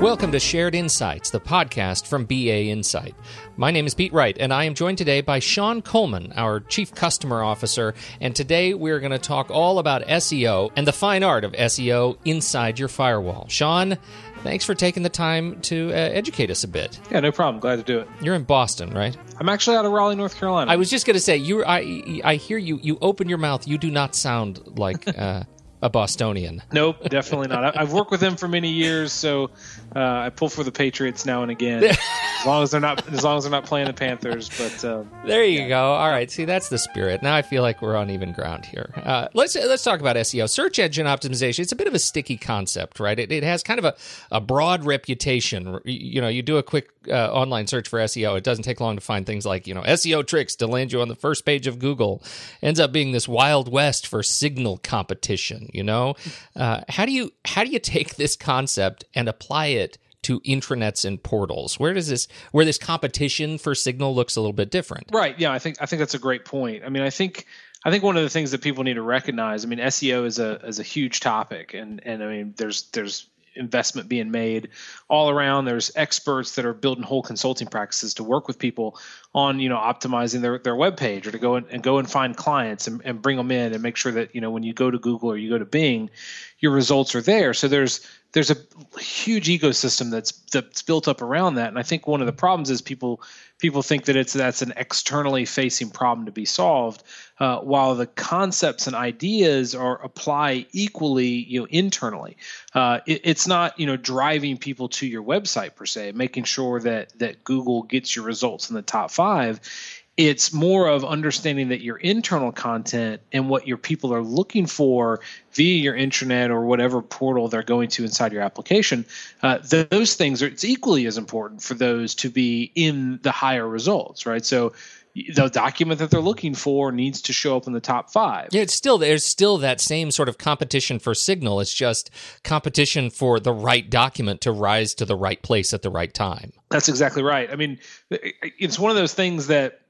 Welcome to Shared Insights, the podcast from BA Insight. My name is Pete Wright, and I am joined today by Sean Coleman, our Chief Customer Officer. And today we're going to talk all about SEO and the fine art of SEO inside your firewall. Sean, thanks for taking the time to uh, educate us a bit. Yeah, no problem. Glad to do it. You're in Boston, right? I'm actually out of Raleigh, North Carolina. I was just going to say, you. I I hear you. You open your mouth. You do not sound like. Uh, a Bostonian. Nope, definitely not. I've worked with them for many years, so uh, I pull for the Patriots now and again, as long as they're not as long as they're not playing the Panthers. But uh, there you yeah. go. All right, see that's the spirit. Now I feel like we're on even ground here. Uh, let's let's talk about SEO, search engine optimization. It's a bit of a sticky concept, right? It, it has kind of a, a broad reputation. You know, you do a quick uh, online search for SEO, it doesn't take long to find things like you know SEO tricks to land you on the first page of Google. Ends up being this wild west for signal competition. You know, uh, how do you how do you take this concept and apply it to intranets and portals? Where does this where this competition for signal looks a little bit different? Right. Yeah, I think I think that's a great point. I mean, I think I think one of the things that people need to recognize. I mean, SEO is a is a huge topic, and and I mean, there's there's investment being made all around. There's experts that are building whole consulting practices to work with people on you know optimizing their, their web page or to go in, and go and find clients and, and bring them in and make sure that you know when you go to Google or you go to Bing, your results are there. So there's there's a huge ecosystem that's that's built up around that. And I think one of the problems is people people think that it's that's an externally facing problem to be solved, uh, while the concepts and ideas are apply equally you know internally. Uh, it, it's not you know driving people to your website per se, making sure that that Google gets your results in the top five it's more of understanding that your internal content and what your people are looking for via your intranet or whatever portal they're going to inside your application uh, those things are it's equally as important for those to be in the higher results right so the document that they're looking for needs to show up in the top five. Yeah, it's still there's still that same sort of competition for signal. It's just competition for the right document to rise to the right place at the right time. That's exactly right. I mean, it's one of those things that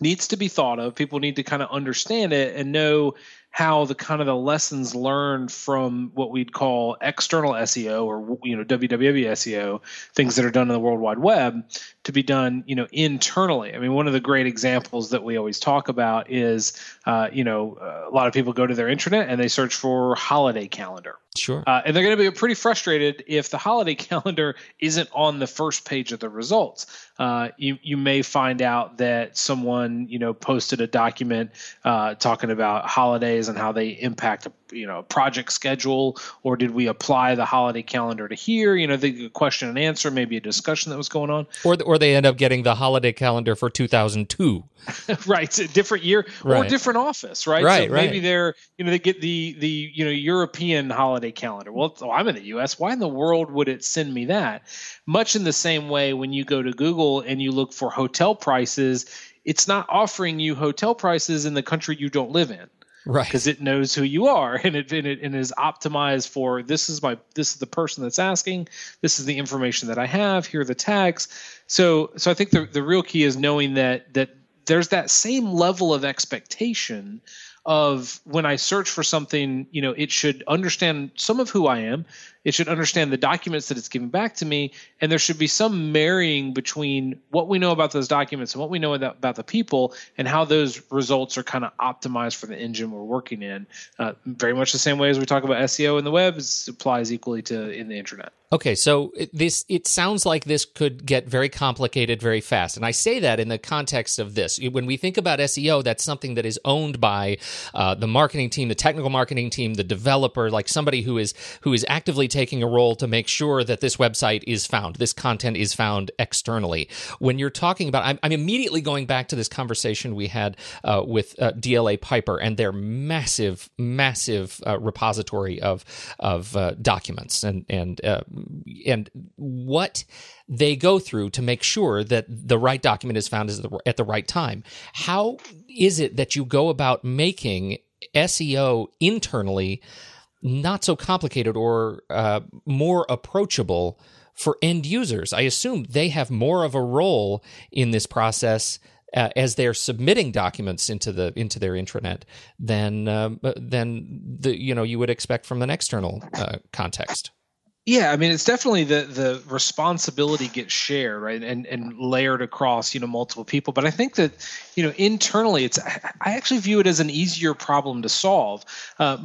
needs to be thought of. People need to kind of understand it and know how the kind of the lessons learned from what we'd call external SEO or you know WWW SEO, things that are done in the World Wide Web, to be done you know internally. I mean, one of the great examples that we always talk about is uh, you know a lot of people go to their intranet and they search for holiday calendar. Sure. Uh, and they're going to be pretty frustrated if the holiday calendar isn't on the first page of the results. Uh, you you may find out that someone you know posted a document uh, talking about holidays and how they impact a you know project schedule, or did we apply the holiday calendar to here? You know, the question and answer, maybe a discussion that was going on, or or they end up getting the holiday calendar for 2002. right, it's a different year right. or different office, right? Right, so right. Maybe they're you know they get the the you know European holiday calendar. Well, oh, I'm in the U.S. Why in the world would it send me that? Much in the same way, when you go to Google and you look for hotel prices, it's not offering you hotel prices in the country you don't live in right because it knows who you are and it, and it and is optimized for this is my this is the person that's asking this is the information that i have here are the tags so so i think the, the real key is knowing that that there's that same level of expectation of when I search for something, you know, it should understand some of who I am. It should understand the documents that it's giving back to me, and there should be some marrying between what we know about those documents and what we know about the people, and how those results are kind of optimized for the engine we're working in. Uh, very much the same way as we talk about SEO in the web, it applies equally to in the intranet. Okay, so this it sounds like this could get very complicated very fast, and I say that in the context of this. When we think about SEO, that's something that is owned by uh, the marketing team, the technical marketing team, the developer, like somebody who is who is actively taking a role to make sure that this website is found, this content is found externally. When you're talking about, I'm, I'm immediately going back to this conversation we had uh, with uh, DLA Piper and their massive, massive uh, repository of of uh, documents and and and what they go through to make sure that the right document is found at the right time. How is it that you go about making SEO internally not so complicated or uh, more approachable for end users? I assume they have more of a role in this process uh, as they're submitting documents into the into their intranet than uh, than the you know you would expect from an external uh, context. Yeah, I mean it's definitely the the responsibility gets shared, right, and and layered across you know multiple people. But I think that you know internally, it's I actually view it as an easier problem to solve, uh,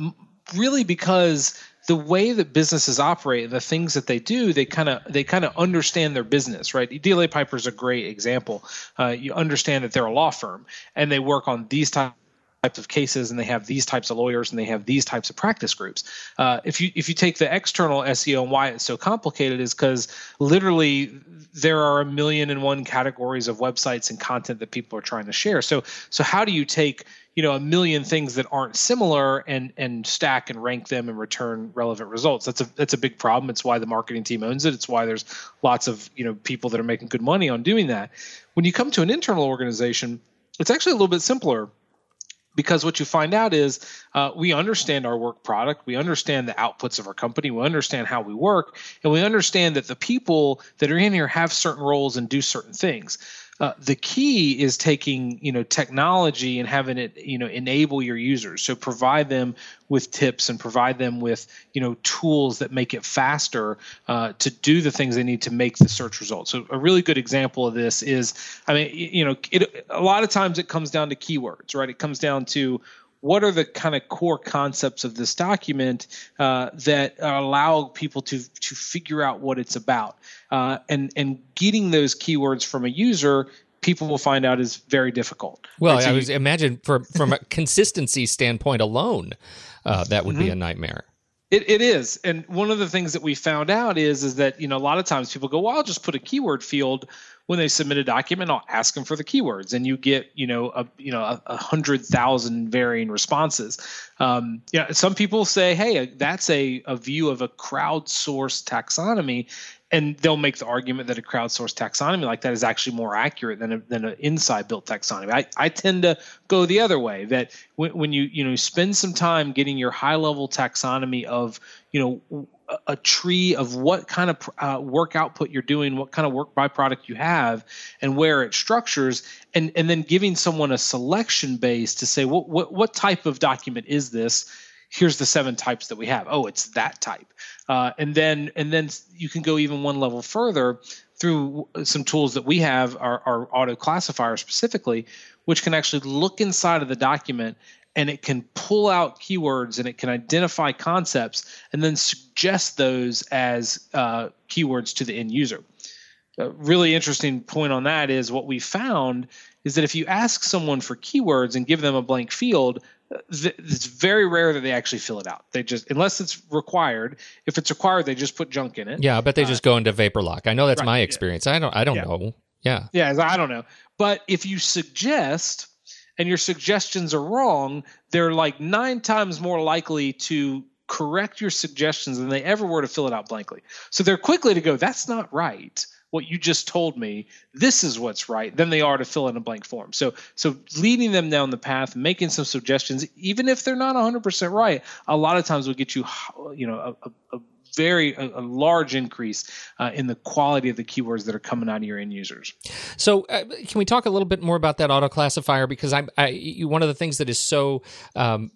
really because the way that businesses operate and the things that they do, they kind of they kind of understand their business, right? DLA Piper is a great example. Uh, you understand that they're a law firm and they work on these types types of cases and they have these types of lawyers and they have these types of practice groups. Uh, if you if you take the external SEO and why it's so complicated is because literally there are a million and one categories of websites and content that people are trying to share. So so how do you take you know a million things that aren't similar and and stack and rank them and return relevant results? That's a that's a big problem. It's why the marketing team owns it. It's why there's lots of you know people that are making good money on doing that. When you come to an internal organization it's actually a little bit simpler because what you find out is uh, we understand our work product we understand the outputs of our company we understand how we work and we understand that the people that are in here have certain roles and do certain things uh, the key is taking you know technology and having it you know enable your users. So provide them with tips and provide them with you know tools that make it faster uh, to do the things they need to make the search results. So a really good example of this is i mean you know it, a lot of times it comes down to keywords right? It comes down to what are the kind of core concepts of this document uh, that allow people to to figure out what it's about? Uh, and and getting those keywords from a user people will find out is very difficult. Well so i was imagine from from a consistency standpoint alone uh, that would mm-hmm. be a nightmare. It, it is. And one of the things that we found out is is that you know a lot of times people go well i'll just put a keyword field when they submit a document, I'll ask them for the keywords, and you get you know a you know a, a hundred thousand varying responses. Um, yeah, some people say, hey, that's a, a view of a crowdsourced taxonomy, and they'll make the argument that a crowdsourced taxonomy like that is actually more accurate than a, than an inside built taxonomy. I, I tend to go the other way that when, when you you know spend some time getting your high level taxonomy of you know a tree of what kind of uh, work output you're doing, what kind of work byproduct you have, and where it structures, and and then giving someone a selection base to say what what what type of document is this? Here's the seven types that we have. Oh, it's that type, uh, and then and then you can go even one level further through some tools that we have, our, our auto classifier specifically, which can actually look inside of the document and it can pull out keywords and it can identify concepts and then suggest those as uh, keywords to the end user. A really interesting point on that is what we found is that if you ask someone for keywords and give them a blank field, it's very rare that they actually fill it out. They just, unless it's required. If it's required, they just put junk in it. Yeah, but they uh, just go into vapor lock. I know that's right, my experience. Yeah. I don't. I don't yeah. know. Yeah. Yeah, I don't know. But if you suggest and your suggestions are wrong, they're like nine times more likely to correct your suggestions than they ever were to fill it out blankly. So they're quickly to go, that's not right. What you just told me, this is what's right, than they are to fill in a blank form. So, so leading them down the path, making some suggestions, even if they're not 100% right, a lot of times will get you, you know, a, a very a, a large increase uh, in the quality of the keywords that are coming out of your end users. So, uh, can we talk a little bit more about that auto classifier? Because I, I one of the things that is so um,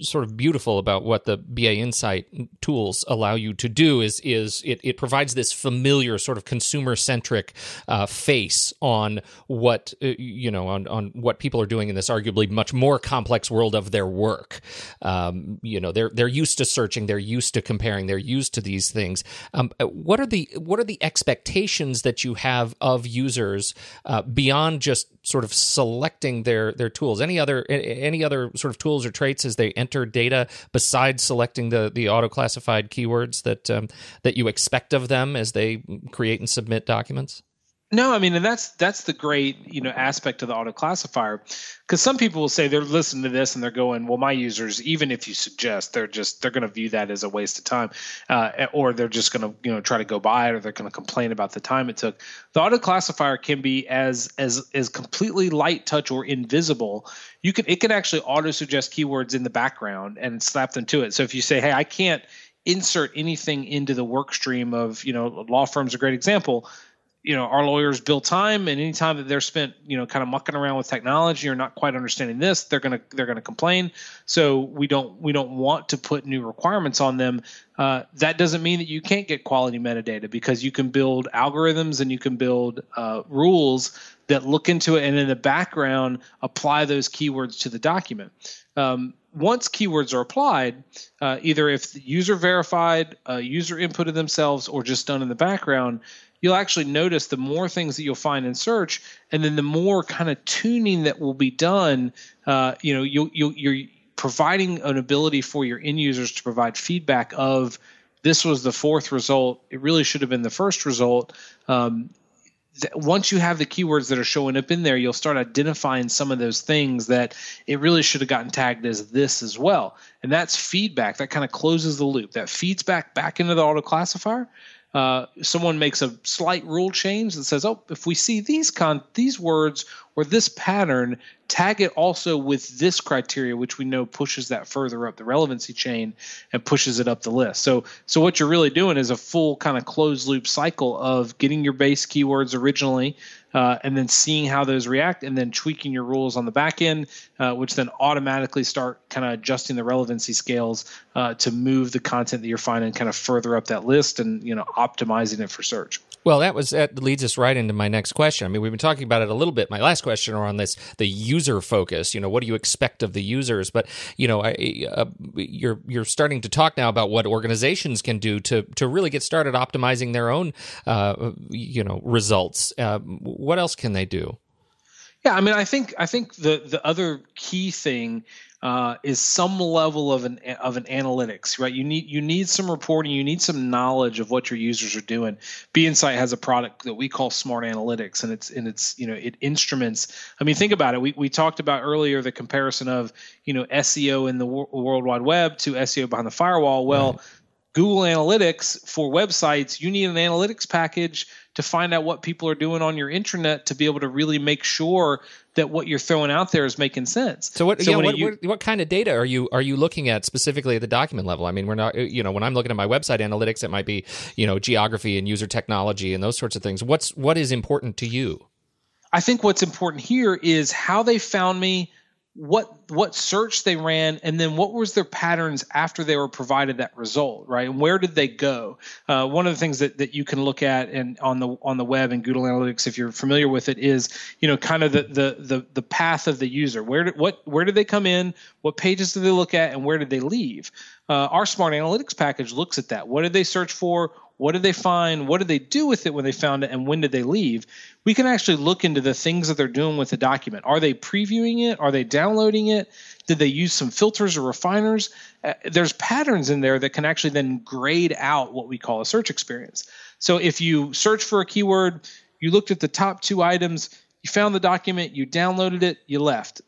sort of beautiful about what the BA Insight tools allow you to do is is it, it provides this familiar sort of consumer centric uh, face on what uh, you know on on what people are doing in this arguably much more complex world of their work. Um, you know, they're they're used to searching, they're used to comparing, they're used to these things. Um, uh, what are the what are the expectations that you have of users uh, beyond just sort of selecting their their tools? Any other any other sort of tools or traits as they enter data besides selecting the the auto classified keywords that um, that you expect of them as they create and submit documents? No, I mean, and that's that's the great you know aspect of the auto classifier, because some people will say they're listening to this and they're going, well, my users, even if you suggest, they're just they're going to view that as a waste of time, uh, or they're just going to you know try to go buy it, or they're going to complain about the time it took. The auto classifier can be as as as completely light touch or invisible. You can it can actually auto suggest keywords in the background and slap them to it. So if you say, hey, I can't insert anything into the work stream of you know law firm's a great example you know our lawyers bill time and anytime that they're spent you know kind of mucking around with technology or not quite understanding this they're going to they're going to complain. So we don't we don't want to put new requirements on them. Uh, that doesn't mean that you can't get quality metadata because you can build algorithms and you can build uh, rules that look into it and in the background apply those keywords to the document. Um, once keywords are applied, uh, either if the user verified, uh, user inputted themselves, or just done in the background, you'll actually notice the more things that you'll find in search, and then the more kind of tuning that will be done. Uh, you know, you you you're providing an ability for your end users to provide feedback of this was the fourth result. It really should have been the first result. Um, once you have the keywords that are showing up in there, you'll start identifying some of those things that it really should have gotten tagged as this as well. And that's feedback. That kind of closes the loop. That feeds back back into the auto classifier uh, someone makes a slight rule change that says, "Oh, if we see these con these words or this pattern, tag it also with this criteria, which we know pushes that further up the relevancy chain and pushes it up the list." So, so what you're really doing is a full kind of closed loop cycle of getting your base keywords originally, uh, and then seeing how those react, and then tweaking your rules on the back end, uh, which then automatically start kind of adjusting the relevancy scales uh, to move the content that you're finding kind of further up that list, and you know optimizing it for search. Well, that was that leads us right into my next question. I mean, we've been talking about it a little bit. My last question around this, the user focus. You know, what do you expect of the users? But you know, I, uh, you're you're starting to talk now about what organizations can do to to really get started optimizing their own, uh, you know, results. Uh, what else can they do? Yeah, I mean, I think I think the the other key thing uh, is some level of an of an analytics, right? You need you need some reporting, you need some knowledge of what your users are doing. BA Insight has a product that we call Smart Analytics, and it's and it's you know it instruments. I mean, think about it. We we talked about earlier the comparison of you know SEO in the World Wide Web to SEO behind the firewall. Well. Right. Google Analytics for websites, you need an analytics package to find out what people are doing on your intranet to be able to really make sure that what you're throwing out there is making sense. So what? So yeah, what, you, what, what, kind of data are you are you looking at specifically at the document level? I mean, we're not you know when I'm looking at my website analytics, it might be you know geography and user technology and those sorts of things. What's what is important to you? I think what's important here is how they found me what what search they ran and then what was their patterns after they were provided that result right? And where did they go? Uh, one of the things that, that you can look at and on the on the web and google analytics if you're familiar with it is you know kind of the the the, the path of the user. Where did what where did they come in? What pages did they look at? And where did they leave? Uh, our smart analytics package looks at that. What did they search for what did they find? What did they do with it when they found it? And when did they leave? We can actually look into the things that they're doing with the document. Are they previewing it? Are they downloading it? Did they use some filters or refiners? Uh, there's patterns in there that can actually then grade out what we call a search experience. So if you search for a keyword, you looked at the top two items, you found the document, you downloaded it, you left.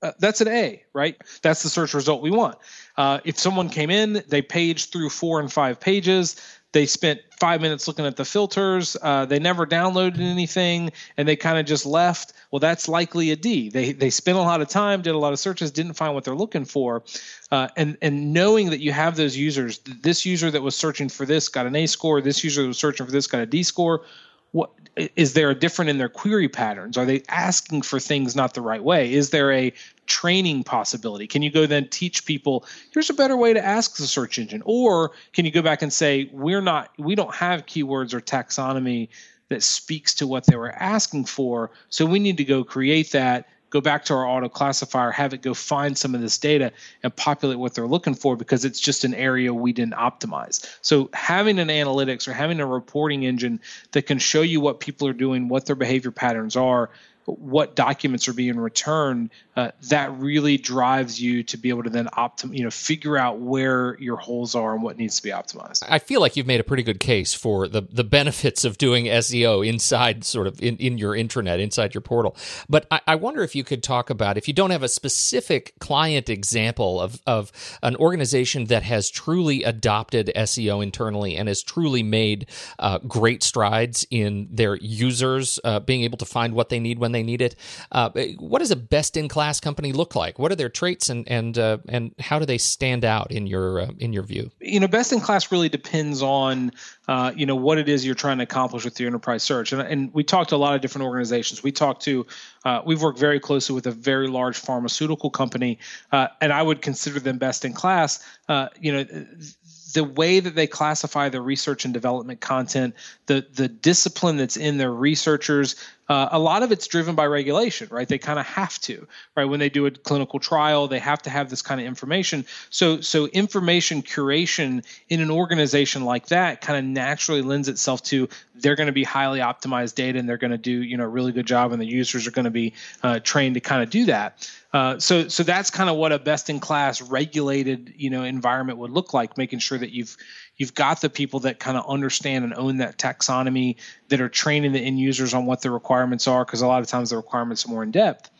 Uh, that's an A, right? That's the search result we want. Uh, if someone came in, they paged through four and five pages, they spent five minutes looking at the filters. Uh, they never downloaded anything, and they kind of just left. Well, that's likely a D. They they spent a lot of time, did a lot of searches, didn't find what they're looking for, uh, and and knowing that you have those users, this user that was searching for this got an A score, this user that was searching for this got a D score what is there a different in their query patterns? Are they asking for things not the right way? Is there a training possibility? Can you go then teach people here's a better way to ask the search engine or can you go back and say we're not we don't have keywords or taxonomy that speaks to what they were asking for so we need to go create that go back to our auto classifier, have it go find some of this data and populate what they're looking for because it's just an area we didn't optimize. So having an analytics or having a reporting engine that can show you what people are doing, what their behavior patterns are, what documents are being returned, uh, that really drives you to be able to then optim, you know, figure out where your holes are and what needs to be optimized. I feel like you've made a pretty good case for the the benefits of doing SEO inside sort of in, in your intranet, inside your portal. But I, I wonder if you could talk about if you don't have a specific client example of of an organization that has truly adopted SEO internally and has truly made uh, great strides in their users uh, being able to find what they need when they they need it. Uh, what does a best in class company look like? What are their traits and and uh, and how do they stand out in your uh, in your view? You know, best in class really depends on uh, you know what it is you're trying to accomplish with your enterprise search. And, and we talked to a lot of different organizations. We talked to uh, we've worked very closely with a very large pharmaceutical company, uh, and I would consider them best in class. you know the way that they classify the research and development content, the the discipline that's in their researchers, uh, a lot of it's driven by regulation, right? They kind of have to, right? When they do a clinical trial, they have to have this kind of information. So so information curation in an organization like that kind of naturally lends itself to they're going to be highly optimized data and they're going to do you know a really good job, and the users are going to be uh, trained to kind of do that. Uh, so so that's kind of what a best in class regulated you know environment would look like, making sure that you've you've got the people that kind of understand and own that taxonomy that are training the end users on what the requirements are because a lot of times the requirements are more in depth.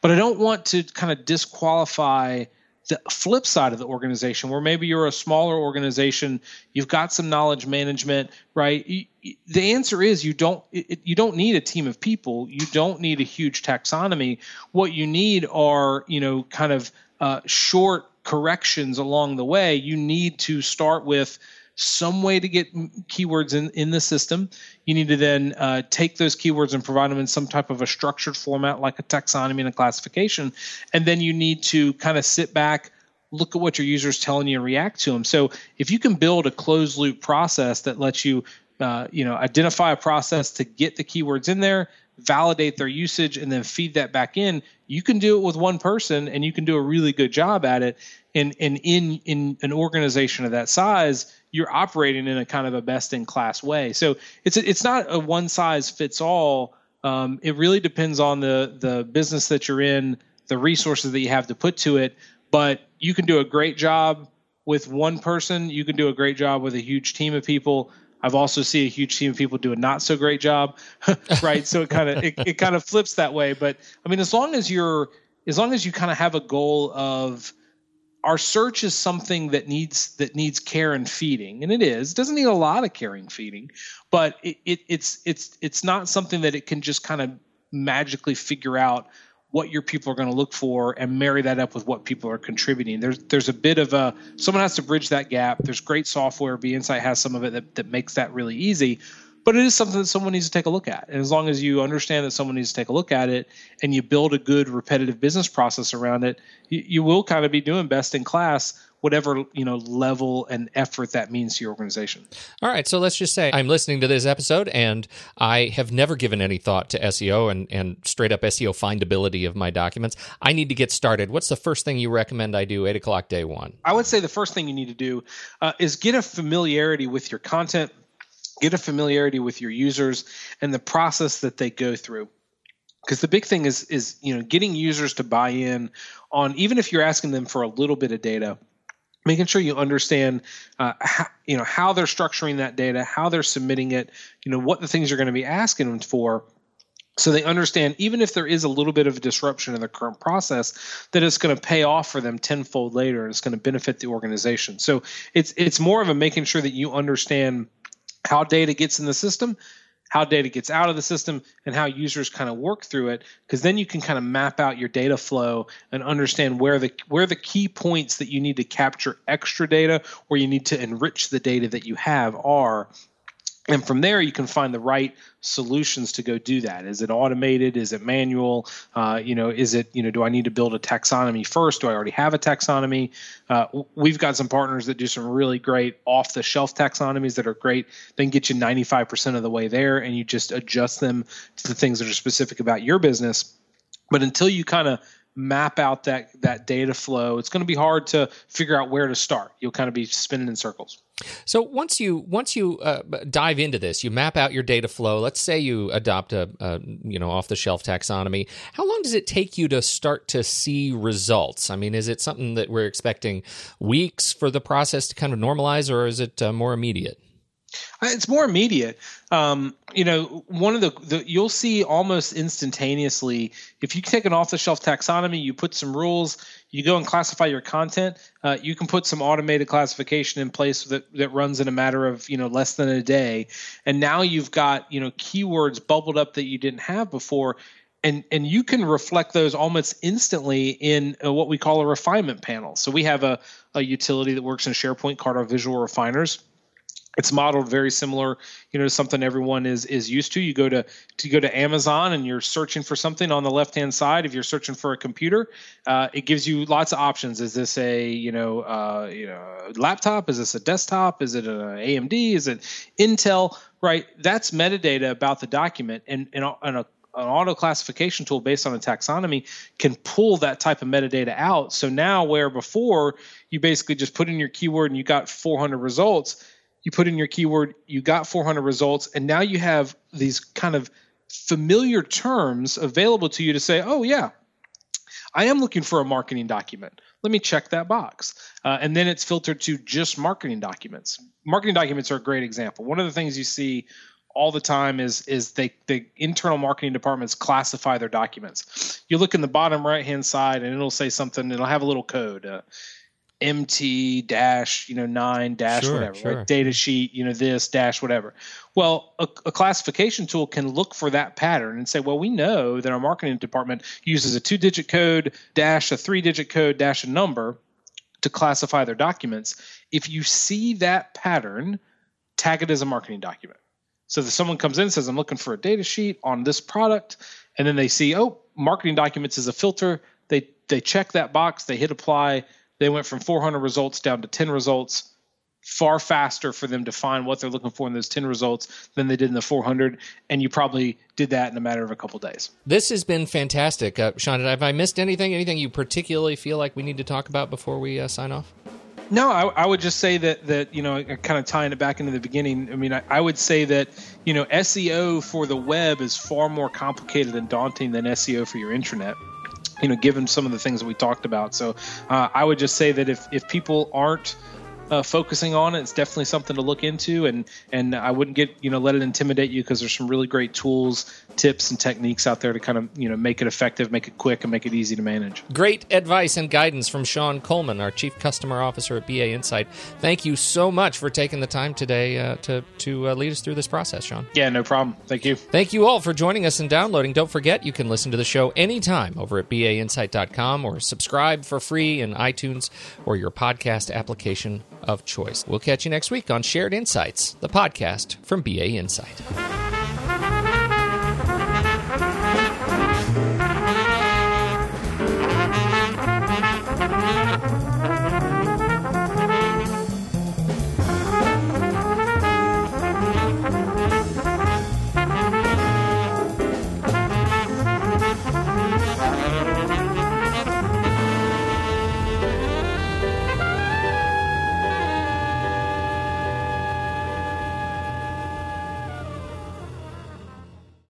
But I don't want to kind of disqualify the flip side of the organization where maybe you're a smaller organization you've got some knowledge management right? The answer is you don't you don't need a team of people. You don't need a huge taxonomy. What you need are you know kind of uh, short corrections along the way. You need to start with some way to get keywords in, in the system. You need to then uh, take those keywords and provide them in some type of a structured format like a taxonomy and a classification. And then you need to kind of sit back, look at what your users telling you and react to them. So if you can build a closed loop process that lets you uh, you know identify a process to get the keywords in there validate their usage and then feed that back in you can do it with one person and you can do a really good job at it and and in in an organization of that size you're operating in a kind of a best in class way. So it's it's not a one size fits all. Um, it really depends on the the business that you're in, the resources that you have to put to it. But you can do a great job with one person. You can do a great job with a huge team of people. I've also seen a huge team of people do a not so great job, right? so it kind of it, it kind of flips that way. But I mean, as long as you're as long as you kind of have a goal of our search is something that needs that needs care and feeding, and it is. It doesn't need a lot of caring and feeding, but it, it, it's it's it's not something that it can just kind of magically figure out what your people are going to look for and marry that up with what people are contributing. There's there's a bit of a someone has to bridge that gap. There's great software. BA Insight has some of it that, that makes that really easy but it is something that someone needs to take a look at. And as long as you understand that someone needs to take a look at it and you build a good repetitive business process around it, you, you will kind of be doing best in class whatever you know level and effort that means to your organization. All right, so let's just say I'm listening to this episode and I have never given any thought to SEO and and straight up SEO findability of my documents. I need to get started. What's the first thing you recommend I do eight o'clock day one? I would say the first thing you need to do uh, is get a familiarity with your content get a familiarity with your users and the process that they go through because the big thing is is you know getting users to buy in on even if you're asking them for a little bit of data making sure you understand uh, how, you know how they're structuring that data how they're submitting it you know what the things you're going to be asking them for so they understand even if there is a little bit of a disruption in the current process that it's going to pay off for them tenfold later and it's going to benefit the organization. So it's it's more of a making sure that you understand how data gets in the system, how data gets out of the system, and how users kind of work through it. Because then you can kind of map out your data flow and understand where the where the key points that you need to capture extra data or you need to enrich the data that you have are and from there you can find the right solutions to go do that. Is it automated? Is it manual? Uh, you know is it you know do i need to build a taxonomy first? Do i already have a taxonomy? Uh, we've got some partners that do some really great off the shelf taxonomies that are great. They can get you 95% of the way there and you just adjust them to the things that are specific about your business. But until you kind of map out that that data flow it's going to be hard to figure out where to start you'll kind of be spinning in circles so once you once you uh, dive into this, you map out your data flow. Let's say you adopt a, a you know off the shelf taxonomy. How long does it take you to start to see results? I mean, is it something that we're expecting weeks for the process to kind of normalize, or is it uh, more immediate? Uh, it's more immediate. Um, you know, one of the, the you'll see almost instantaneously if you take an off-the-shelf taxonomy, you put some rules, you go and classify your content. Uh, you can put some automated classification in place that that runs in a matter of you know less than a day, and now you've got you know keywords bubbled up that you didn't have before and and you can reflect those almost instantly in uh, what we call a refinement panel. So we have a, a utility that works in SharePoint called our Visual Refiners. It's modeled very similar, you know, to something everyone is is used to. You go to to go to Amazon and you're searching for something on the left hand side. If you're searching for a computer, uh, it gives you lots of options. Is this a you know uh, you know laptop? Is this a desktop? Is it an AMD? Is it Intel? Right, that's metadata about the document, and and, and a an auto classification tool based on a taxonomy can pull that type of metadata out. So now, where before you basically just put in your keyword and you got 400 results, you put in your keyword, you got 400 results, and now you have these kind of familiar terms available to you to say, oh, yeah, I am looking for a marketing document. Let me check that box. Uh, and then it's filtered to just marketing documents. Marketing documents are a great example. One of the things you see all the time is is they the internal marketing departments classify their documents. You look in the bottom right hand side and it'll say something. It'll have a little code. Uh, MT dash, you know, nine dash sure, whatever, sure. right? Data sheet, you know, this dash whatever. Well, a, a, classification tool can look for that pattern and say, well, we know that our marketing department uses a two digit code dash a three digit code dash a number to classify their documents. If you see that pattern, tag it as a marketing document. So that someone comes in and says, I'm looking for a data sheet on this product, and then they see, oh, marketing documents is a filter. They they check that box, they hit apply, they went from 400 results down to 10 results. Far faster for them to find what they're looking for in those 10 results than they did in the 400 and you probably did that in a matter of a couple days. This has been fantastic. Uh, sean have i missed anything? Anything you particularly feel like we need to talk about before we uh, sign off? No, I, I, would just say that that you know, kind of tying it back into the beginning. I mean, I, I, would say that you know, SEO for the web is far more complicated and daunting than SEO for your intranet you know, given some of the things that we talked about. So uh, I would just say that if, if people aren't uh, focusing on it, it's definitely something to look into. And and I wouldn't get you know let it intimidate you because there's some really great tools, tips, and techniques out there to kind of you know make it effective, make it quick, and make it easy to manage. Great advice and guidance from Sean Coleman, our Chief Customer Officer at BA Insight. Thank you so much for taking the time today uh, to to uh, lead us through this process, Sean. Yeah, no problem. Thank you. Thank you all for joining us and downloading. Don't forget you can listen to the show anytime over at bainsight.com or subscribe for free in iTunes or your podcast application of choice. We'll catch you next week on Shared Insights, the podcast from BA Insight.